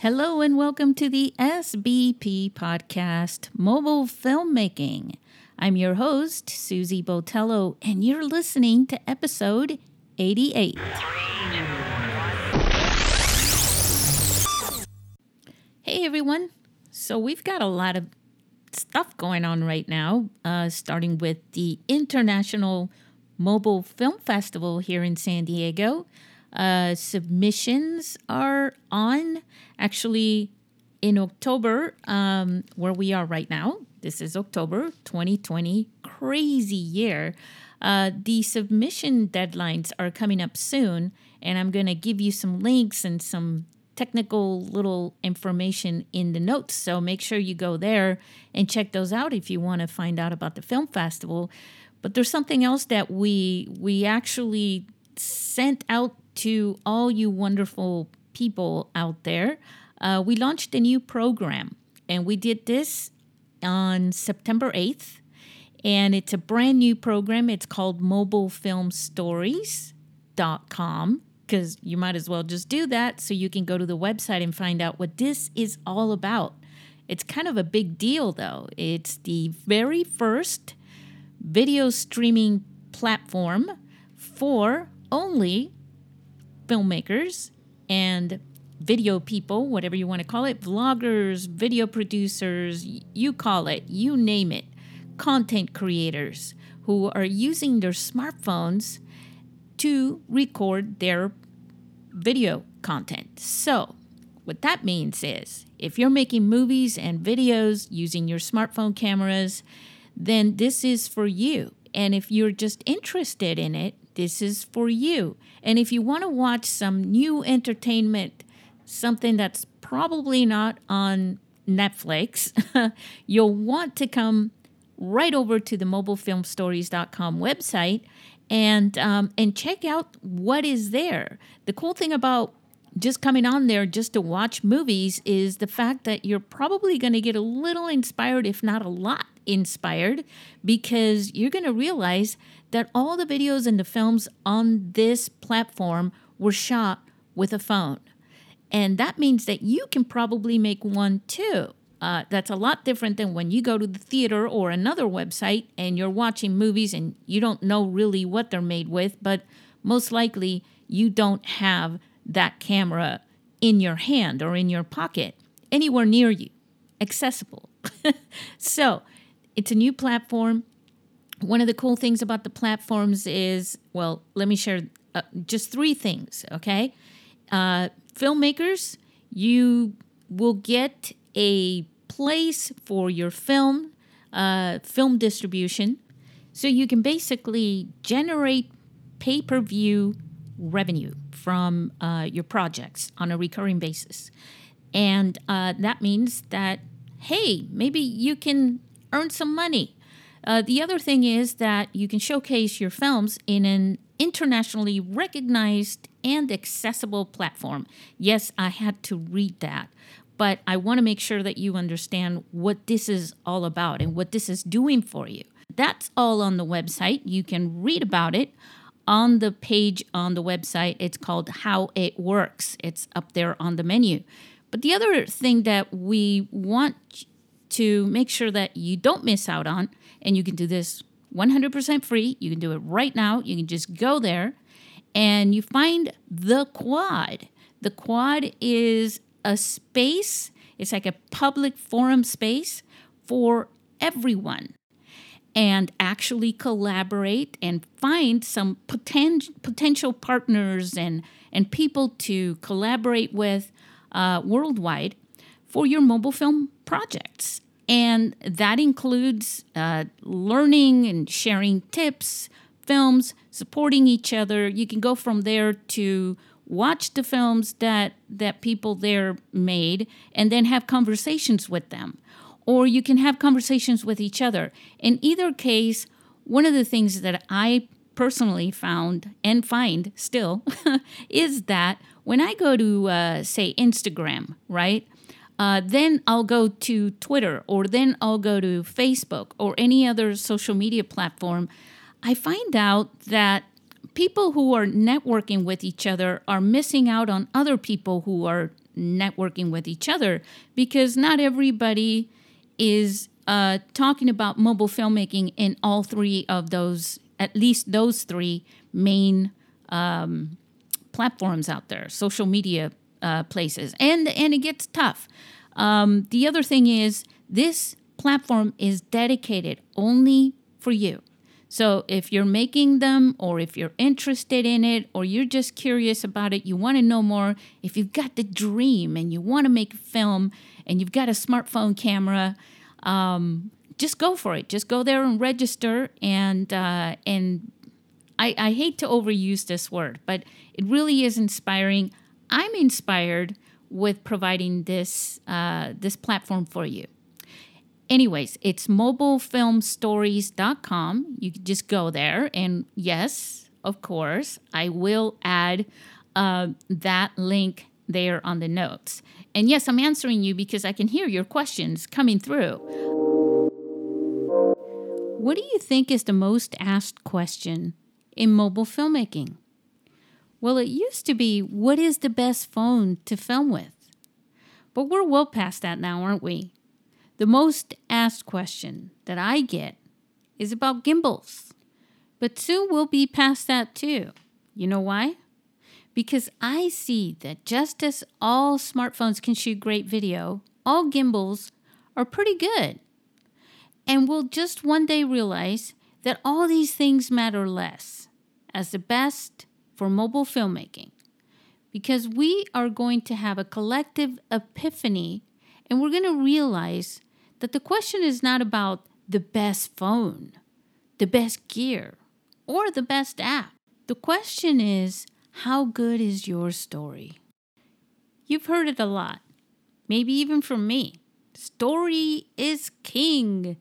Hello and welcome to the SBP podcast, Mobile Filmmaking. I'm your host, Susy Botello, and you're listening to episode 88. Hey everyone. So we've got a lot of stuff going on right now, uh, starting with the International Mobile Film Festival here in San Diego. Uh, submissions are on actually in October, um, where we are right now. This is October 2020, crazy year. Uh, the submission deadlines are coming up soon, and I'm going to give you some links and some technical little information in the notes. So make sure you go there and check those out if you want to find out about the film festival. But there's something else that we we actually sent out to all you wonderful people out there. Uh, we launched a new program, and we did this on September 8th. And it's a brand new program. It's called mobilefilmstories.com because you might as well just do that so you can go to the website and find out what this is all about. It's kind of a big deal, though. It's the very first video streaming platform for only filmmakers and video people, whatever you want to call it, vloggers, video producers, you call it, you name it, content creators who are using their smartphones to record their video content. So, what that means is if you're making movies and videos using your smartphone cameras, then this is for you. And if you're just interested in it, this is for you. And if you want to watch some new entertainment, something that's probably not on Netflix, you'll want to come right over to the mobilefilmstories.com website and um, and check out what is there. The cool thing about just coming on there just to watch movies is the fact that you're probably going to get a little inspired, if not a lot inspired, because you're going to realize that all the videos and the films on this platform were shot with a phone. And that means that you can probably make one too. Uh, that's a lot different than when you go to the theater or another website and you're watching movies and you don't know really what they're made with, but most likely you don't have that camera in your hand or in your pocket, anywhere near you, accessible. so it's a new platform one of the cool things about the platforms is, well, let me share uh, just three things, okay? Uh, filmmakers, you will get a place for your film, uh, film distribution. So you can basically generate pay per view revenue from uh, your projects on a recurring basis. And uh, that means that, hey, maybe you can earn some money uh, the other thing is that you can showcase your films in an internationally recognized and accessible platform. Yes, I had to read that, but I want to make sure that you understand what this is all about and what this is doing for you. That's all on the website. You can read about it on the page on the website. It's called How It Works, it's up there on the menu. But the other thing that we want to make sure that you don't miss out on and you can do this 100% free. You can do it right now. You can just go there and you find the quad. The quad is a space, it's like a public forum space for everyone and actually collaborate and find some poten- potential partners and, and people to collaborate with uh, worldwide for your mobile film projects. And that includes uh, learning and sharing tips, films, supporting each other. You can go from there to watch the films that, that people there made and then have conversations with them. Or you can have conversations with each other. In either case, one of the things that I personally found and find still is that when I go to, uh, say, Instagram, right? Uh, then I'll go to Twitter or then I'll go to Facebook or any other social media platform. I find out that people who are networking with each other are missing out on other people who are networking with each other because not everybody is uh, talking about mobile filmmaking in all three of those, at least those three main um, platforms out there, social media uh, places, and and it gets tough. Um, the other thing is this platform is dedicated only for you. So if you're making them or if you're interested in it or you're just curious about it, you want to know more, if you've got the dream and you want to make a film and you've got a smartphone camera, um, just go for it. Just go there and register and uh, and I, I hate to overuse this word, but it really is inspiring. I'm inspired with providing this uh, this platform for you. Anyways, it's mobilefilmstories.com. You can just go there, and yes, of course, I will add uh, that link there on the notes. And yes, I'm answering you because I can hear your questions coming through. What do you think is the most asked question in mobile filmmaking? Well, it used to be what is the best phone to film with? But we're well past that now, aren't we? The most asked question that I get is about gimbals. But soon we'll be past that too. You know why? Because I see that just as all smartphones can shoot great video, all gimbals are pretty good. And we'll just one day realize that all these things matter less as the best for mobile filmmaking because we are going to have a collective epiphany and we're going to realize that the question is not about the best phone, the best gear, or the best app. The question is how good is your story? You've heard it a lot, maybe even from me. Story is king.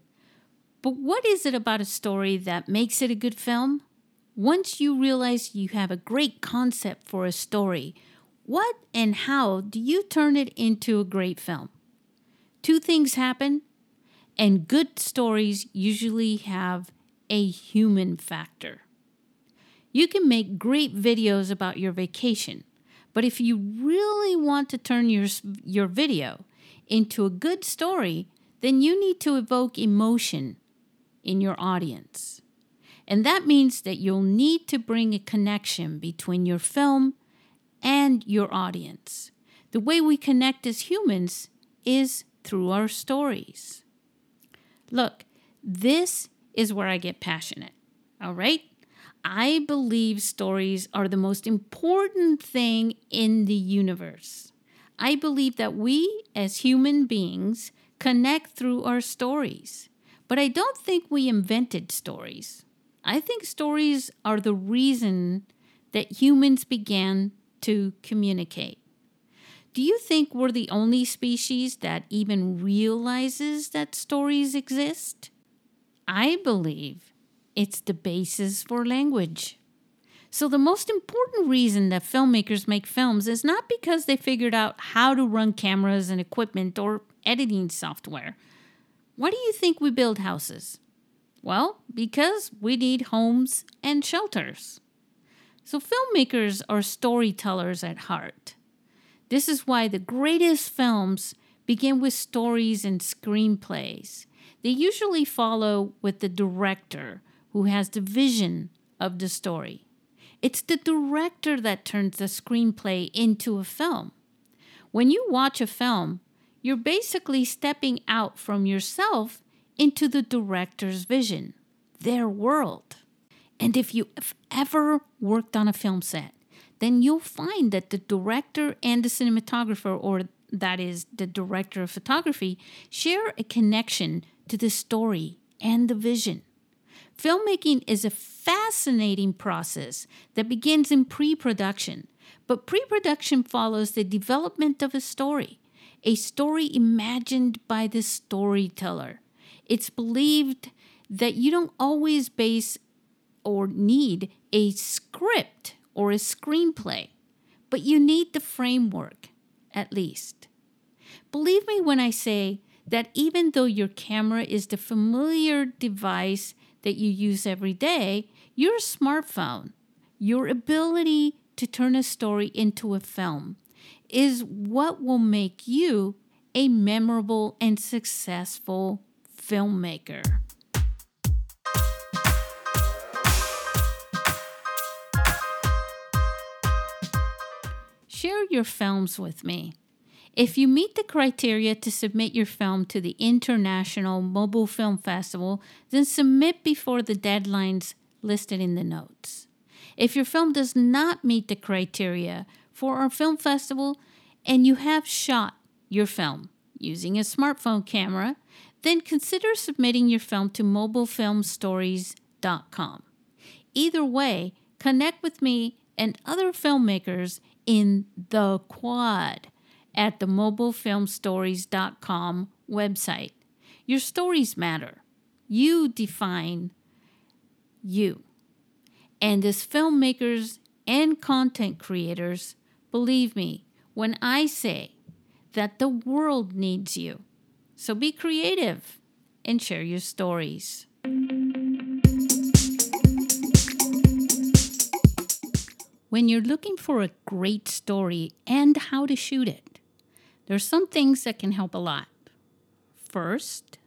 But what is it about a story that makes it a good film? Once you realize you have a great concept for a story, what and how do you turn it into a great film? Two things happen, and good stories usually have a human factor. You can make great videos about your vacation, but if you really want to turn your, your video into a good story, then you need to evoke emotion in your audience. And that means that you'll need to bring a connection between your film and your audience. The way we connect as humans is through our stories. Look, this is where I get passionate, all right? I believe stories are the most important thing in the universe. I believe that we as human beings connect through our stories. But I don't think we invented stories. I think stories are the reason that humans began to communicate. Do you think we're the only species that even realizes that stories exist? I believe it's the basis for language. So, the most important reason that filmmakers make films is not because they figured out how to run cameras and equipment or editing software. Why do you think we build houses? Well, because we need homes and shelters. So, filmmakers are storytellers at heart. This is why the greatest films begin with stories and screenplays. They usually follow with the director who has the vision of the story. It's the director that turns the screenplay into a film. When you watch a film, you're basically stepping out from yourself into the director's vision, their world. And if you have ever worked on a film set, then you'll find that the director and the cinematographer, or that is the director of photography, share a connection to the story and the vision. Filmmaking is a fascinating process that begins in pre production, but pre production follows the development of a story, a story imagined by the storyteller. It's believed that you don't always base or need a script or a screenplay, but you need the framework at least. Believe me when I say that even though your camera is the familiar device that you use every day, your smartphone, your ability to turn a story into a film, is what will make you a memorable and successful filmmaker. Share your films with me. If you meet the criteria to submit your film to the International Mobile Film Festival, then submit before the deadlines listed in the notes. If your film does not meet the criteria for our film festival and you have shot your film using a smartphone camera, then consider submitting your film to mobilefilmstories.com. Either way, connect with me and other filmmakers in the quad at the mobilefilmstories.com website. Your stories matter. You define you. And as filmmakers and content creators, believe me when I say that the world needs you. So be creative and share your stories. When you're looking for a great story and how to shoot it, there's some things that can help a lot. First,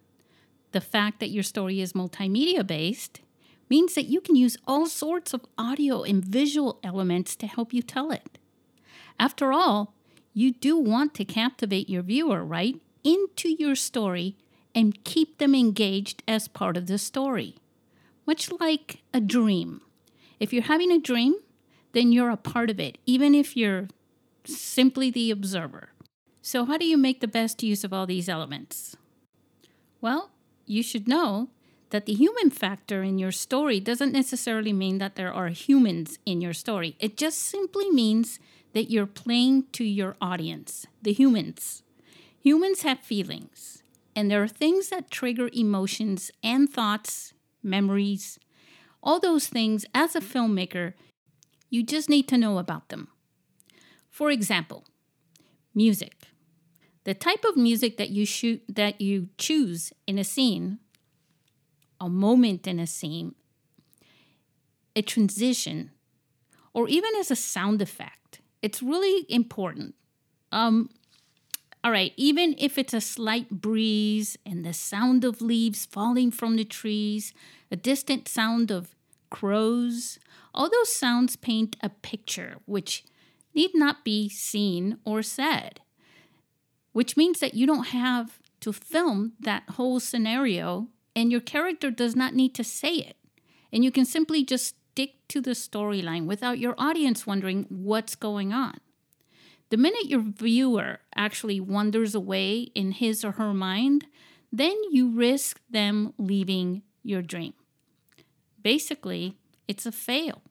the fact that your story is multimedia based means that you can use all sorts of audio and visual elements to help you tell it. After all, you do want to captivate your viewer, right, into your story and keep them engaged as part of the story. Much like a dream. If you're having a dream, then you're a part of it, even if you're simply the observer. So, how do you make the best use of all these elements? Well, you should know that the human factor in your story doesn't necessarily mean that there are humans in your story. It just simply means that you're playing to your audience, the humans. Humans have feelings, and there are things that trigger emotions and thoughts, memories, all those things as a filmmaker you just need to know about them. For example, music. The type of music that you shoot that you choose in a scene, a moment in a scene, a transition, or even as a sound effect. It's really important. Um, all right, even if it's a slight breeze and the sound of leaves falling from the trees, a distant sound of crows, all those sounds paint a picture which need not be seen or said, which means that you don't have to film that whole scenario and your character does not need to say it. And you can simply just stick to the storyline without your audience wondering what's going on. The minute your viewer actually wanders away in his or her mind, then you risk them leaving your dream. Basically, it's a fail.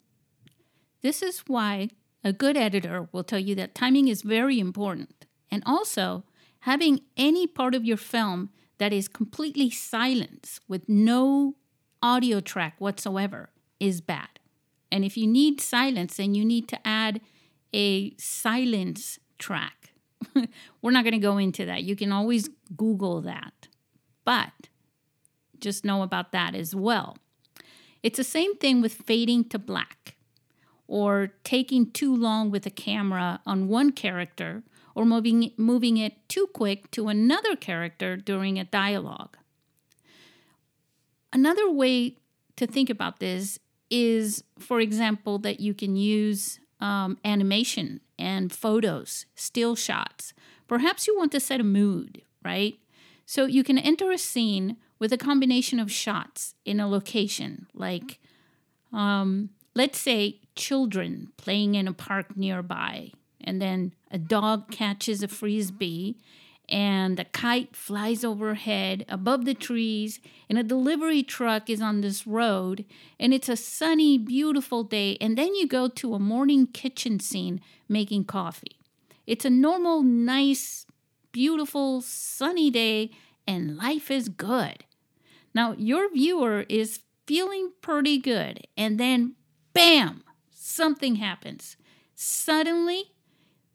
This is why a good editor will tell you that timing is very important. And also, having any part of your film that is completely silent with no audio track whatsoever is bad. And if you need silence, then you need to add a silence track. We're not going to go into that. You can always Google that. But just know about that as well. It's the same thing with fading to black or taking too long with a camera on one character or moving, moving it too quick to another character during a dialogue. Another way to think about this is, for example, that you can use um, animation and photos, still shots. Perhaps you want to set a mood, right? So you can enter a scene with a combination of shots in a location, like um, let's say children playing in a park nearby, and then a dog catches a frisbee, and a kite flies overhead above the trees, and a delivery truck is on this road, and it's a sunny, beautiful day, and then you go to a morning kitchen scene making coffee. It's a normal, nice, beautiful, sunny day, and life is good. Now, your viewer is feeling pretty good, and then bam, something happens. Suddenly,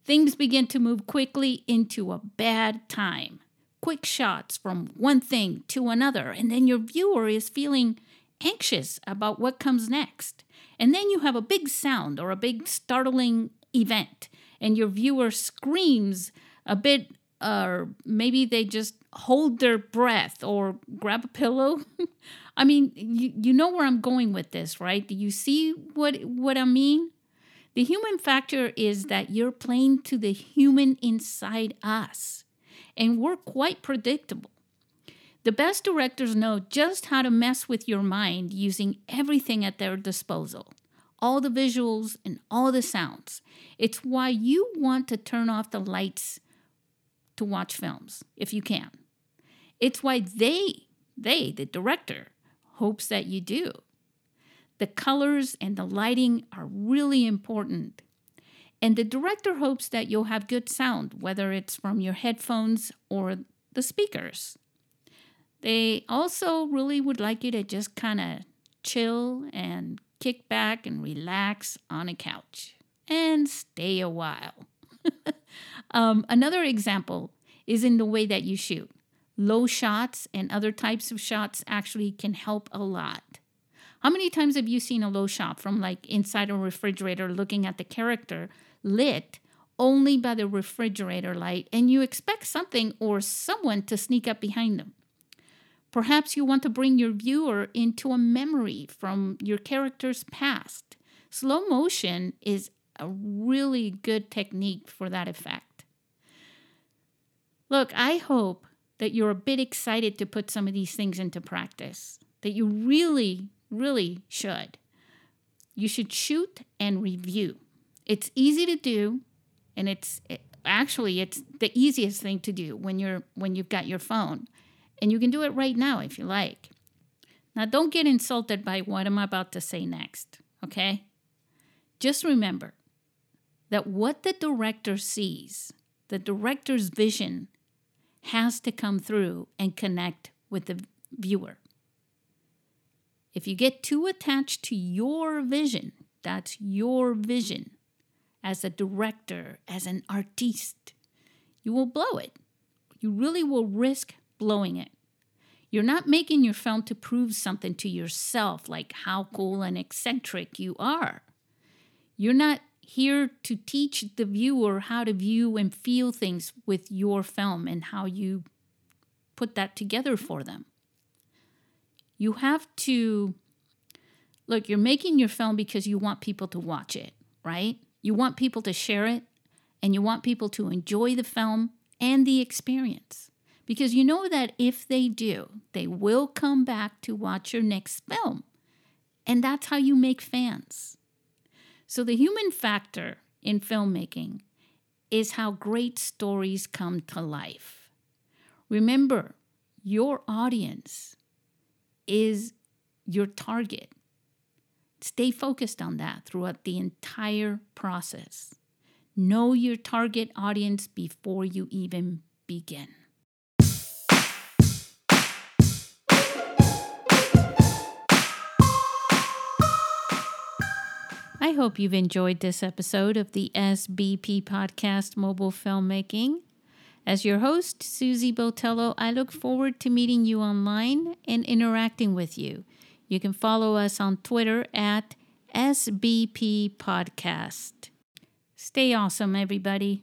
things begin to move quickly into a bad time. Quick shots from one thing to another, and then your viewer is feeling anxious about what comes next. And then you have a big sound or a big startling event, and your viewer screams a bit or maybe they just hold their breath or grab a pillow. I mean, you, you know where I'm going with this, right? Do you see what what I mean? The human factor is that you're playing to the human inside us, and we're quite predictable. The best directors know just how to mess with your mind using everything at their disposal all the visuals and all the sounds. It's why you want to turn off the lights to watch films if you can. It's why they, they, the director, hopes that you do. The colors and the lighting are really important. And the director hopes that you'll have good sound, whether it's from your headphones or the speakers. They also really would like you to just kind of chill and kick back and relax on a couch and stay a while. um, another example is in the way that you shoot. Low shots and other types of shots actually can help a lot. How many times have you seen a low shot from like inside a refrigerator looking at the character lit only by the refrigerator light and you expect something or someone to sneak up behind them? Perhaps you want to bring your viewer into a memory from your character's past. Slow motion is a really good technique for that effect. Look, I hope that you're a bit excited to put some of these things into practice, that you really, really should. You should shoot and review. It's easy to do, and it's it, actually it's the easiest thing to do when you're when you've got your phone, and you can do it right now if you like. Now, don't get insulted by what I'm about to say next, okay? Just remember that what the director sees, the director's vision, has to come through and connect with the viewer. If you get too attached to your vision, that's your vision as a director, as an artiste, you will blow it. You really will risk blowing it. You're not making your film to prove something to yourself, like how cool and eccentric you are. You're not here to teach the viewer how to view and feel things with your film and how you put that together for them. You have to look, you're making your film because you want people to watch it, right? You want people to share it and you want people to enjoy the film and the experience. Because you know that if they do, they will come back to watch your next film. And that's how you make fans. So, the human factor in filmmaking is how great stories come to life. Remember, your audience is your target. Stay focused on that throughout the entire process. Know your target audience before you even begin. I hope you've enjoyed this episode of the SBP Podcast Mobile Filmmaking. As your host, Susy Botello, I look forward to meeting you online and interacting with you. You can follow us on Twitter at SBP Podcast. Stay awesome, everybody.